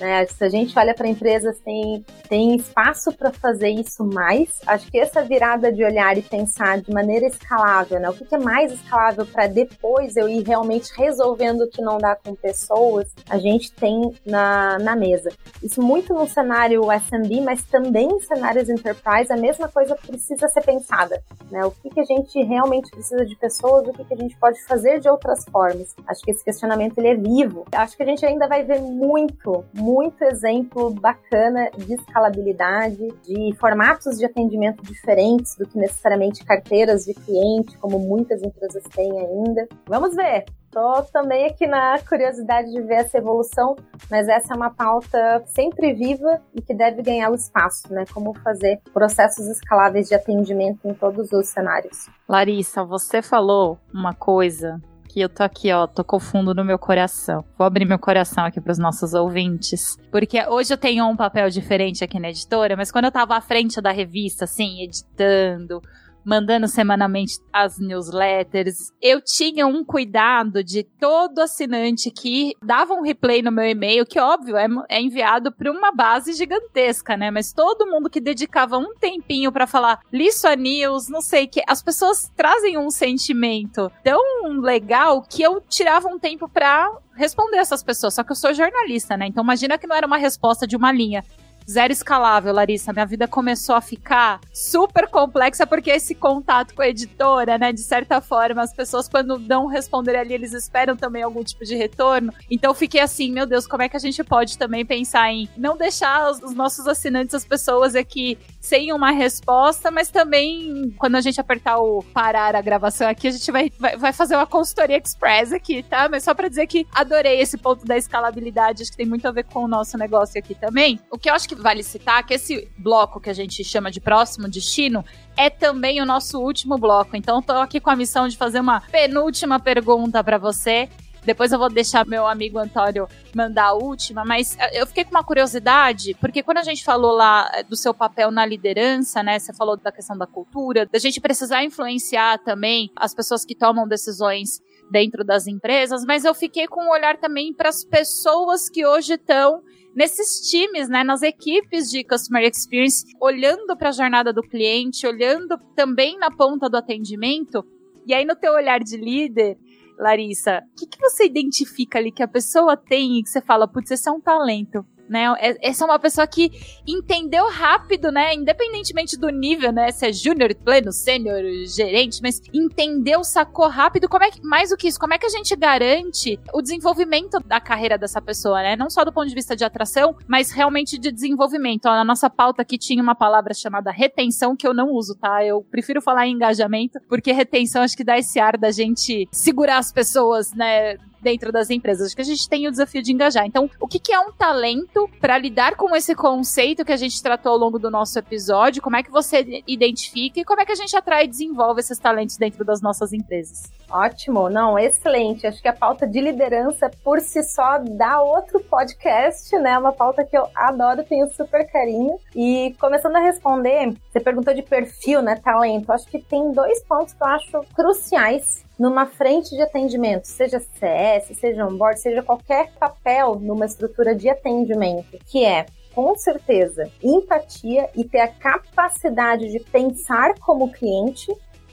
né? Se a gente olha para empresas, tem, tem espaço para fazer isso mais. Acho que essa virada de olhar e pensar de maneira escalável, né? o que, que é mais escalável para depois eu ir realmente resolvendo o que não dá com pessoas, a gente tem na, na mesa. Isso muito no cenário SMB, mas também em cenários enterprise, a mesma coisa precisa ser pensada. Né? O que, que a gente realmente precisa de pessoas, o que, que a gente pode fazer de outras formas. Acho que esse questionamento ele é vivo. Acho que a gente ainda vai ver muito, muito exemplo bacana de escalabilidade, de formatos de atendimento diferentes do que necessariamente carteiras de cliente, como muitas empresas têm ainda. Vamos ver. Tô também aqui na curiosidade de ver essa evolução, mas essa é uma pauta sempre viva e que deve ganhar o espaço, né? Como fazer processos escaláveis de atendimento em todos os cenários. Larissa, você falou uma coisa que eu tô aqui, ó, tocou fundo no meu coração. Vou abrir meu coração aqui para os nossos ouvintes, porque hoje eu tenho um papel diferente aqui na editora, mas quando eu tava à frente da revista, assim, editando, mandando semanalmente as newsletters, eu tinha um cuidado de todo assinante que dava um replay no meu e-mail, que óbvio é, é enviado para uma base gigantesca, né? Mas todo mundo que dedicava um tempinho para falar, li sua news, não sei que, as pessoas trazem um sentimento tão legal que eu tirava um tempo para responder essas pessoas. Só que eu sou jornalista, né? Então imagina que não era uma resposta de uma linha zero escalável, Larissa. Minha vida começou a ficar super complexa porque esse contato com a editora, né, de certa forma, as pessoas quando dão responder ali, eles esperam também algum tipo de retorno. Então fiquei assim, meu Deus, como é que a gente pode também pensar em não deixar os, os nossos assinantes, as pessoas aqui sem uma resposta, mas também quando a gente apertar o parar a gravação aqui, a gente vai, vai, vai fazer uma consultoria express aqui, tá? Mas só para dizer que adorei esse ponto da escalabilidade, acho que tem muito a ver com o nosso negócio aqui também. O que eu acho que vale citar que esse bloco que a gente chama de próximo destino é também o nosso último bloco. Então, tô aqui com a missão de fazer uma penúltima pergunta para você. Depois eu vou deixar meu amigo Antônio mandar a última, mas eh, eu fiquei com uma curiosidade, porque quando a gente falou lá eh, do seu papel na liderança, né? Você falou da questão da cultura, da gente precisar influenciar também as pessoas que tomam decisões dentro das empresas, mas eu fiquei com um olhar também para as pessoas que hoje estão nesses times, né, nas equipes de customer experience, olhando para a jornada do cliente, olhando também na ponta do atendimento. E aí no teu olhar de líder, Larissa, o que, que você identifica ali que a pessoa tem e que você fala, putz, esse é um talento? Né? É, essa é uma pessoa que entendeu rápido, né? Independentemente do nível, né? Se é júnior, pleno, sênior, gerente, mas entendeu, sacou rápido. Como é que, mais do que isso, como é que a gente garante o desenvolvimento da carreira dessa pessoa, né? Não só do ponto de vista de atração, mas realmente de desenvolvimento. Ó, na nossa pauta aqui tinha uma palavra chamada retenção que eu não uso, tá? Eu prefiro falar em engajamento, porque retenção acho que dá esse ar da gente segurar as pessoas, né? Dentro das empresas. Acho que a gente tem o desafio de engajar. Então, o que, que é um talento para lidar com esse conceito que a gente tratou ao longo do nosso episódio? Como é que você identifica e como é que a gente atrai e desenvolve esses talentos dentro das nossas empresas? Ótimo, não, excelente. Acho que a pauta de liderança por si só dá outro podcast, né? Uma pauta que eu adoro, tenho super carinho. E começando a responder, você perguntou de perfil, né? Talento. Acho que tem dois pontos que eu acho cruciais numa frente de atendimento, seja CS, seja onboard, seja qualquer papel numa estrutura de atendimento, que é com certeza empatia e ter a capacidade de pensar como cliente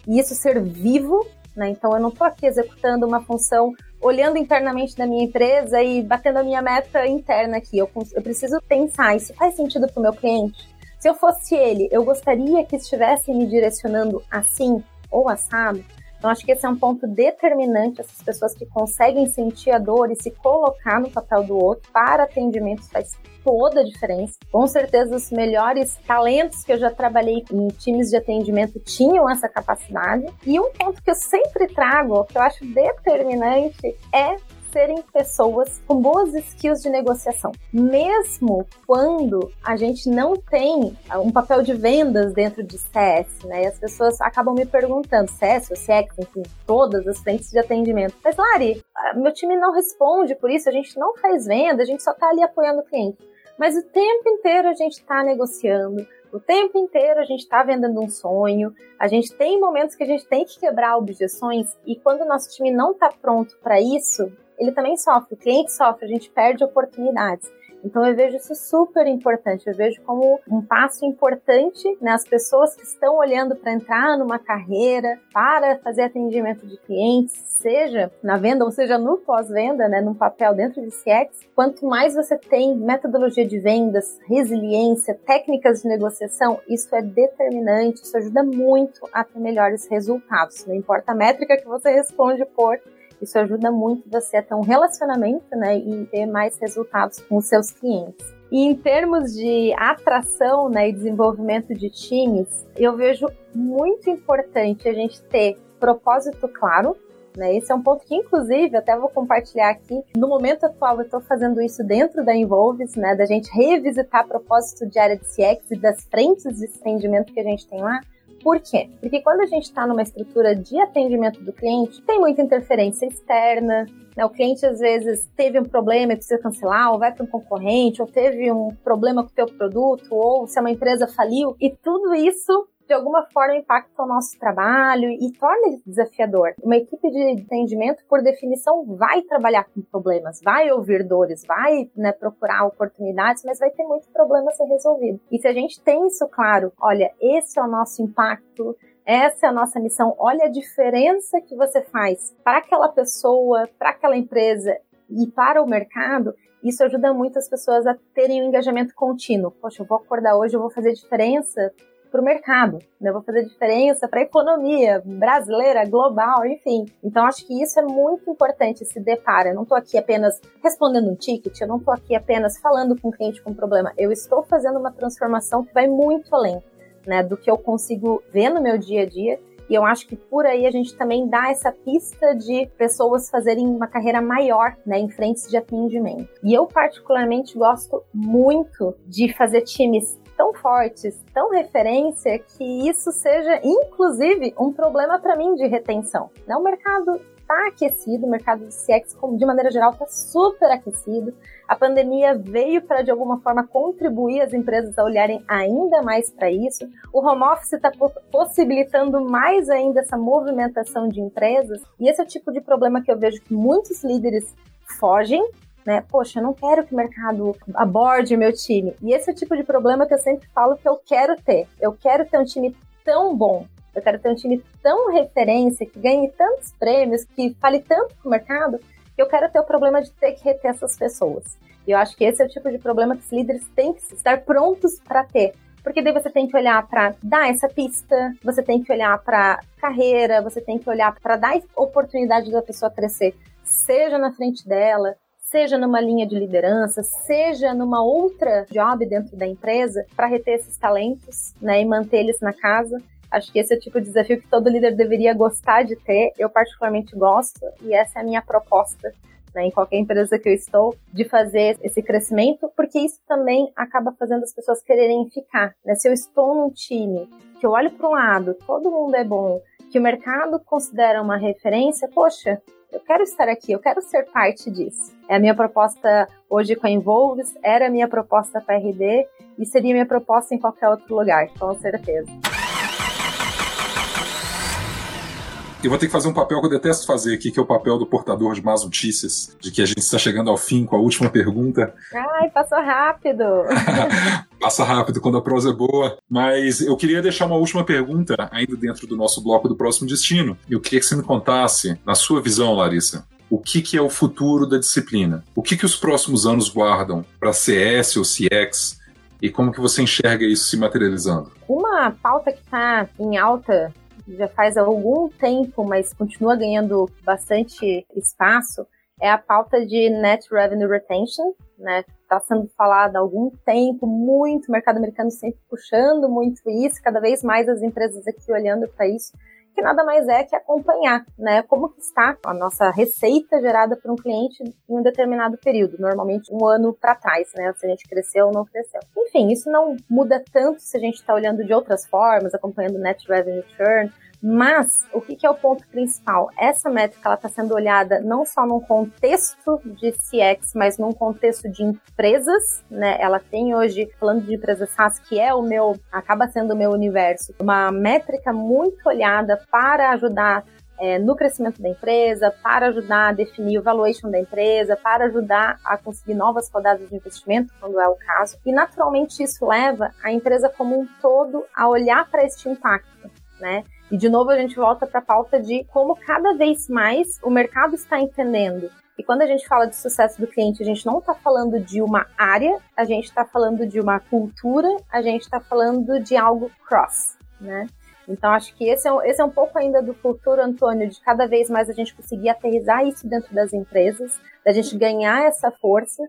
e isso ser vivo, né? Então eu não estou aqui executando uma função olhando internamente da minha empresa e batendo a minha meta interna aqui. Eu, eu preciso pensar, isso faz sentido para o meu cliente? Se eu fosse ele, eu gostaria que estivesse me direcionando assim ou assado? Então, acho que esse é um ponto determinante. Essas pessoas que conseguem sentir a dor e se colocar no papel do outro para atendimento faz toda a diferença. Com certeza, os melhores talentos que eu já trabalhei em times de atendimento tinham essa capacidade. E um ponto que eu sempre trago, que eu acho determinante, é serem pessoas com boas skills de negociação. Mesmo quando a gente não tem um papel de vendas dentro de CS, né? E as pessoas acabam me perguntando, CS CX, enfim, todas as frentes de atendimento. Mas, Lari, meu time não responde por isso, a gente não faz venda, a gente só está ali apoiando o cliente. Mas o tempo inteiro a gente está negociando, o tempo inteiro a gente está vendendo um sonho, a gente tem momentos que a gente tem que quebrar objeções e quando o nosso time não está pronto para isso, ele também sofre, o cliente sofre, a gente perde oportunidades. Então eu vejo isso super importante, eu vejo como um passo importante né, pessoas que estão olhando para entrar numa carreira, para fazer atendimento de clientes, seja na venda ou seja no pós-venda, né, num papel dentro de CX, quanto mais você tem metodologia de vendas, resiliência, técnicas de negociação, isso é determinante, isso ajuda muito a ter melhores resultados. Não importa a métrica que você responde por, isso ajuda muito você a ter um relacionamento, né, e ter mais resultados com os seus clientes. E em termos de atração né, e desenvolvimento de times, eu vejo muito importante a gente ter propósito claro. Né? Esse é um ponto que, inclusive, até vou compartilhar aqui. No momento atual, eu estou fazendo isso dentro da Involves, né, da gente revisitar propósito de área de CX e das frentes de atendimento que a gente tem lá por quê? Porque quando a gente está numa estrutura de atendimento do cliente, tem muita interferência externa, né? O cliente às vezes teve um problema e precisa cancelar, ou vai para um concorrente, ou teve um problema com o teu produto, ou se é uma empresa faliu, e tudo isso de alguma forma impacta o nosso trabalho e torna desafiador. Uma equipe de atendimento, por definição, vai trabalhar com problemas, vai ouvir dores, vai né, procurar oportunidades, mas vai ter muito problema a ser resolvido. E se a gente tem isso claro, olha, esse é o nosso impacto, essa é a nossa missão. Olha a diferença que você faz para aquela pessoa, para aquela empresa e para o mercado. Isso ajuda muito as pessoas a terem um engajamento contínuo. Poxa, eu vou acordar hoje, eu vou fazer diferença para o mercado, né? Eu vou fazer diferença para a economia brasileira, global, enfim. Então acho que isso é muito importante se depara. Eu não estou aqui apenas respondendo um ticket, eu não estou aqui apenas falando com o cliente com problema. Eu estou fazendo uma transformação que vai muito além, né, do que eu consigo ver no meu dia a dia. E eu acho que por aí a gente também dá essa pista de pessoas fazerem uma carreira maior, né, em frentes de atendimento. E eu particularmente gosto muito de fazer times tão fortes, tão referência, que isso seja, inclusive, um problema para mim de retenção. Né? O mercado está aquecido, o mercado de CX, de maneira geral, está super aquecido. A pandemia veio para, de alguma forma, contribuir as empresas a olharem ainda mais para isso. O home office está possibilitando mais ainda essa movimentação de empresas. E esse é o tipo de problema que eu vejo que muitos líderes fogem né? Poxa, eu não quero que o mercado aborde meu time. E esse é o tipo de problema que eu sempre falo que eu quero ter. Eu quero ter um time tão bom. Eu quero ter um time tão referência, que ganhe tantos prêmios, que fale tanto com o mercado, que eu quero ter o problema de ter que reter essas pessoas. E eu acho que esse é o tipo de problema que os líderes têm que estar prontos para ter. Porque daí você tem que olhar para dar essa pista, você tem que olhar para carreira, você tem que olhar para dar oportunidade da pessoa crescer, seja na frente dela, seja numa linha de liderança, seja numa outra job dentro da empresa, para reter esses talentos né, e manter eles na casa. Acho que esse é o tipo de desafio que todo líder deveria gostar de ter. Eu, particularmente, gosto e essa é a minha proposta né, em qualquer empresa que eu estou, de fazer esse crescimento, porque isso também acaba fazendo as pessoas quererem ficar. Né? Se eu estou num time que eu olho para um lado, todo mundo é bom, que o mercado considera uma referência, poxa, eu quero estar aqui, eu quero ser parte disso. É a minha proposta hoje com a Involves, era a minha proposta para a RD e seria minha proposta em qualquer outro lugar, com certeza. Eu vou ter que fazer um papel que eu detesto fazer aqui, que é o papel do portador de más notícias, de que a gente está chegando ao fim com a última pergunta. Ai, passou rápido! Passa rápido quando a prosa é boa. Mas eu queria deixar uma última pergunta, ainda dentro do nosso bloco do próximo destino. Eu queria que você me contasse, na sua visão, Larissa, o que, que é o futuro da disciplina? O que, que os próximos anos guardam para CS ou CX? E como que você enxerga isso se materializando? Uma pauta que está em alta já faz algum tempo, mas continua ganhando bastante espaço, é a pauta de Net Revenue Retention, né? Está sendo falada há algum tempo, muito, o mercado americano sempre puxando muito isso, cada vez mais as empresas aqui olhando para isso que nada mais é que acompanhar, né, como que está a nossa receita gerada por um cliente em um determinado período, normalmente um ano para trás, né, se a gente cresceu ou não cresceu. Enfim, isso não muda tanto se a gente está olhando de outras formas, acompanhando net revenue churn, mas o que, que, é o ponto principal? Essa métrica está sendo olhada não só num contexto de CX, mas num contexto de empresas, né? Ela tem hoje, falando de empresas SaaS, que é o meu, acaba sendo o meu universo, uma métrica muito olhada para ajudar é, no crescimento da empresa, para ajudar a definir o valuation da empresa, para ajudar a conseguir novas rodadas de investimento, quando é o caso. E naturalmente isso leva a empresa como um todo a olhar para este impacto, né? E de novo a gente volta para a pauta de como cada vez mais o mercado está entendendo. E quando a gente fala de sucesso do cliente, a gente não está falando de uma área, a gente está falando de uma cultura, a gente está falando de algo cross, né? Então, acho que esse é, esse é um pouco ainda do futuro, Antônio, de cada vez mais a gente conseguir aterrizar isso dentro das empresas, da gente ganhar essa força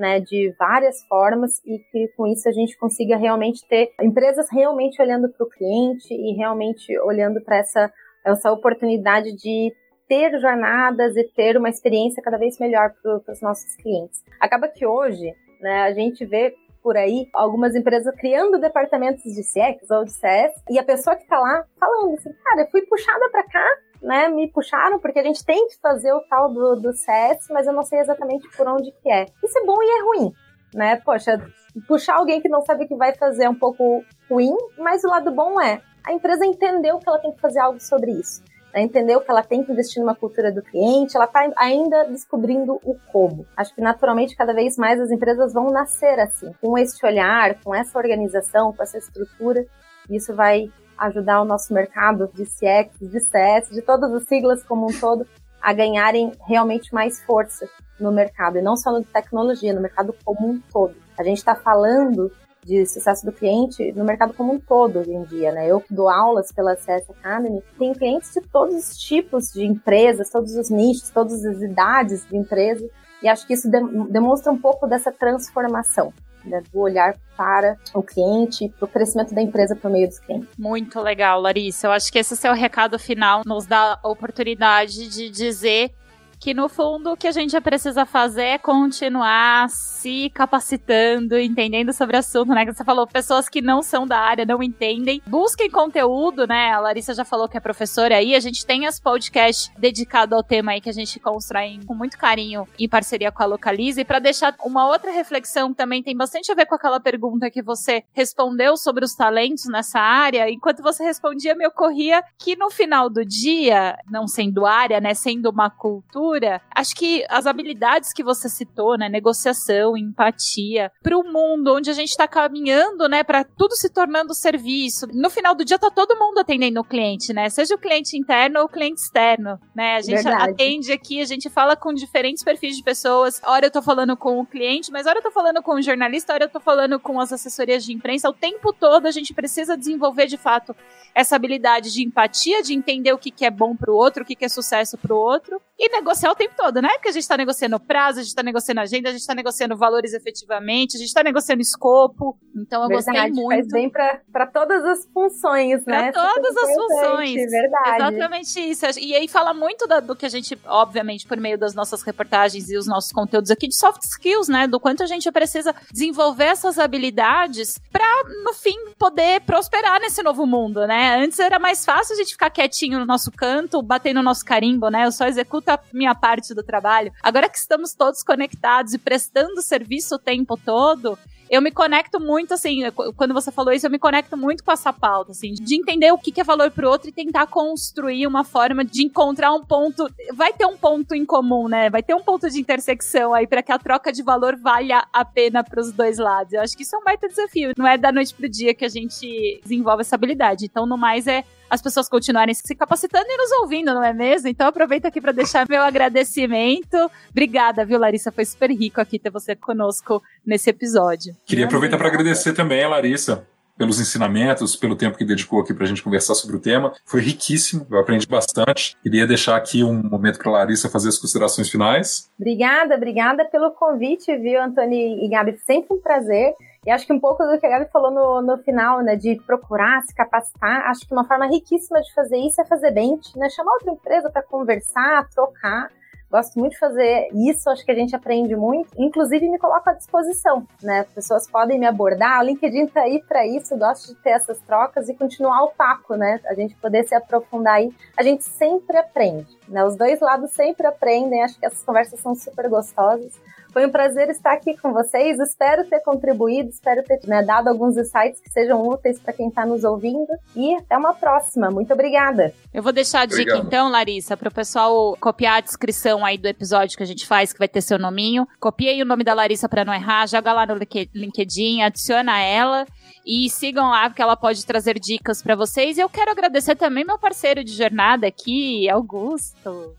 né, de várias formas e que com isso a gente consiga realmente ter empresas realmente olhando para o cliente e realmente olhando para essa, essa oportunidade de ter jornadas e ter uma experiência cada vez melhor para os nossos clientes. Acaba que hoje né, a gente vê por aí algumas empresas criando departamentos de CX ou de CS e a pessoa que está lá falando assim, cara, eu fui puxada para cá né, me puxaram, porque a gente tem que fazer o tal do, do CS, mas eu não sei exatamente por onde que é. Isso é bom e é ruim, né? Poxa, puxar alguém que não sabe o que vai fazer é um pouco ruim, mas o lado bom é, a empresa entendeu que ela tem que fazer algo sobre isso. Né? Entendeu que ela tem que investir numa cultura do cliente, ela está ainda descobrindo o como. Acho que naturalmente cada vez mais as empresas vão nascer assim, com este olhar, com essa organização, com essa estrutura. Isso vai ajudar o nosso mercado de CX, de CS, de todas as siglas como um todo, a ganharem realmente mais força no mercado, e não só no de tecnologia, no mercado como um todo. A gente está falando de sucesso do cliente no mercado como um todo hoje em dia, né? Eu que dou aulas pela CS Academy, tenho clientes de todos os tipos de empresas, todos os nichos, todas as idades de empresa, e acho que isso demonstra um pouco dessa transformação né, do olhar para o cliente, para o crescimento da empresa por meio dos clientes. Muito legal, Larissa. Eu acho que esse seu recado final nos dá a oportunidade de dizer que no fundo o que a gente precisa fazer é continuar se capacitando, entendendo sobre o assunto, né? Que você falou, pessoas que não são da área, não entendem. Busquem conteúdo, né? A Larissa já falou que é professora aí. A gente tem as podcasts dedicados ao tema aí que a gente constrói com muito carinho em parceria com a Localize. E para deixar uma outra reflexão também tem bastante a ver com aquela pergunta que você respondeu sobre os talentos nessa área. Enquanto você respondia, me ocorria que no final do dia, não sendo área, né? Sendo uma cultura, acho que as habilidades que você citou, né? Negociação, empatia, para o mundo onde a gente está caminhando, né, para tudo se tornando serviço. No final do dia tá todo mundo atendendo o cliente, né? Seja o cliente interno ou o cliente externo, né? A gente Verdade. atende aqui, a gente fala com diferentes perfis de pessoas. Ora eu tô falando com o cliente, mas ora eu tô falando com o jornalista, ora eu tô falando com as assessorias de imprensa. O tempo todo a gente precisa desenvolver de fato essa habilidade de empatia, de entender o que, que é bom pro outro, o que, que é sucesso pro outro, e negociar o tempo todo, né? Porque a gente tá negociando prazo, a gente tá negociando agenda, a gente tá negociando valores efetivamente, a gente tá negociando escopo. Então eu verdade, gostei muito. Faz bem para todas as funções, né? Para todas as funções. Verdade. Exatamente isso. E aí fala muito da, do que a gente, obviamente, por meio das nossas reportagens e os nossos conteúdos aqui de soft skills, né? Do quanto a gente precisa desenvolver essas habilidades para no fim poder prosperar nesse novo mundo, né? Antes era mais fácil a gente ficar quietinho no nosso canto, bater no nosso carimbo, né? Eu só executo a minha parte do trabalho. Agora que estamos todos conectados e prestando serviço o tempo todo, eu me conecto muito, assim, quando você falou isso, eu me conecto muito com essa pauta, assim, de entender o que é valor pro outro e tentar construir uma forma de encontrar um ponto. Vai ter um ponto em comum, né? Vai ter um ponto de intersecção aí para que a troca de valor valha a pena pros dois lados. Eu acho que isso é um baita desafio. Não é da noite pro dia que a gente desenvolve essa habilidade. Então, no mais, é as pessoas continuarem se capacitando e nos ouvindo, não é mesmo? Então aproveito aqui para deixar meu agradecimento. Obrigada, viu, Larissa? Foi super rico aqui ter você conosco nesse episódio. Queria aproveitar para agradecer também a Larissa pelos ensinamentos, pelo tempo que dedicou aqui para a gente conversar sobre o tema. Foi riquíssimo, eu aprendi bastante. Queria deixar aqui um momento para a Larissa fazer as considerações finais. Obrigada, obrigada pelo convite, viu, Antônio e Gabi? Sempre um prazer. E acho que um pouco do que a Gabi falou no, no final, né, de procurar se capacitar, acho que uma forma riquíssima de fazer isso é fazer bench, né, chamar outra empresa para conversar, trocar. Gosto muito de fazer isso, acho que a gente aprende muito. Inclusive, me coloco à disposição, né? Pessoas podem me abordar, o LinkedIn tá aí para isso, gosto de ter essas trocas e continuar o papo, né? A gente poder se aprofundar aí. A gente sempre aprende, né? Os dois lados sempre aprendem, acho que essas conversas são super gostosas. Foi um prazer estar aqui com vocês. Espero ter contribuído, espero ter né, dado alguns insights que sejam úteis para quem está nos ouvindo. E até uma próxima. Muito obrigada. Eu vou deixar a dica Obrigado. então, Larissa, para o pessoal copiar a descrição aí do episódio que a gente faz, que vai ter seu nominho. Copiei o nome da Larissa para não errar, joga lá no LinkedIn, adiciona ela e sigam lá porque ela pode trazer dicas para vocês. E eu quero agradecer também meu parceiro de jornada aqui, Augusto.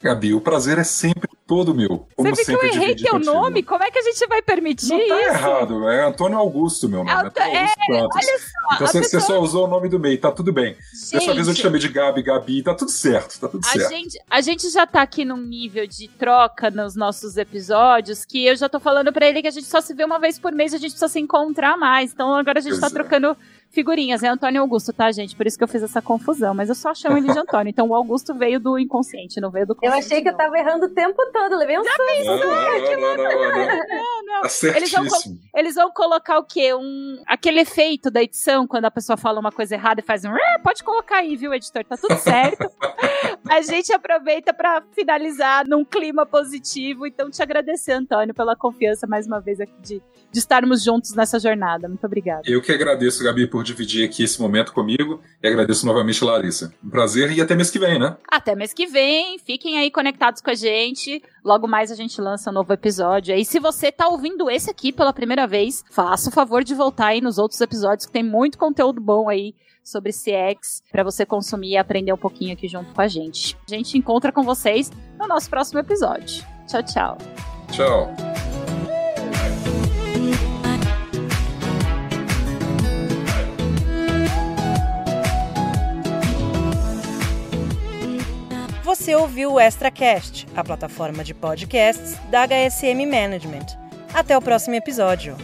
Gabi, o prazer é sempre todo meu. Como Você viu que eu errei teu nome? Como é que a gente vai permitir não tá isso? errado, é Antônio Augusto meu nome. É, Augusto é, olha só, então você, pessoa... só usou o nome do meio, tá tudo bem. Gente, Dessa vez eu te chamei de Gabi, Gabi, tá tudo certo, tá tudo a certo. Gente, a gente já tá aqui num nível de troca nos nossos episódios que eu já tô falando para ele que a gente só se vê uma vez por mês, a gente precisa se encontrar mais. Então agora a gente tá pois tá é. trocando figurinhas. É Antônio Augusto, tá, gente? Por isso que eu fiz essa confusão. Mas eu só chamo ele de Antônio. Então o Augusto veio do inconsciente, não veio do consciente. Eu achei que não. eu tava errando o tempo todo. Levei um susto. Não, não, não, não, não. Tá eles, vão, eles vão colocar o quê? Um, aquele efeito da edição, quando a pessoa fala uma coisa errada e faz um. Pode colocar aí, viu, editor? Tá tudo certo. a gente aproveita para finalizar num clima positivo. Então, te agradecer, Antônio, pela confiança mais uma vez aqui de, de estarmos juntos nessa jornada. Muito obrigada. Eu que agradeço, Gabi, por dividir aqui esse momento comigo e agradeço novamente, Larissa. Um prazer e até mês que vem, né? Até mês que vem. Fiquem aí conectados com a gente. Logo mais a gente lança um novo episódio. E se você tá ouvindo esse aqui pela primeira vez, faça o favor de voltar aí nos outros episódios que tem muito conteúdo bom aí sobre CX para você consumir e aprender um pouquinho aqui junto com a gente. A gente encontra com vocês no nosso próximo episódio. Tchau, tchau. Tchau. Você ouviu o ExtraCast, a plataforma de podcasts da HSM Management. Até o próximo episódio.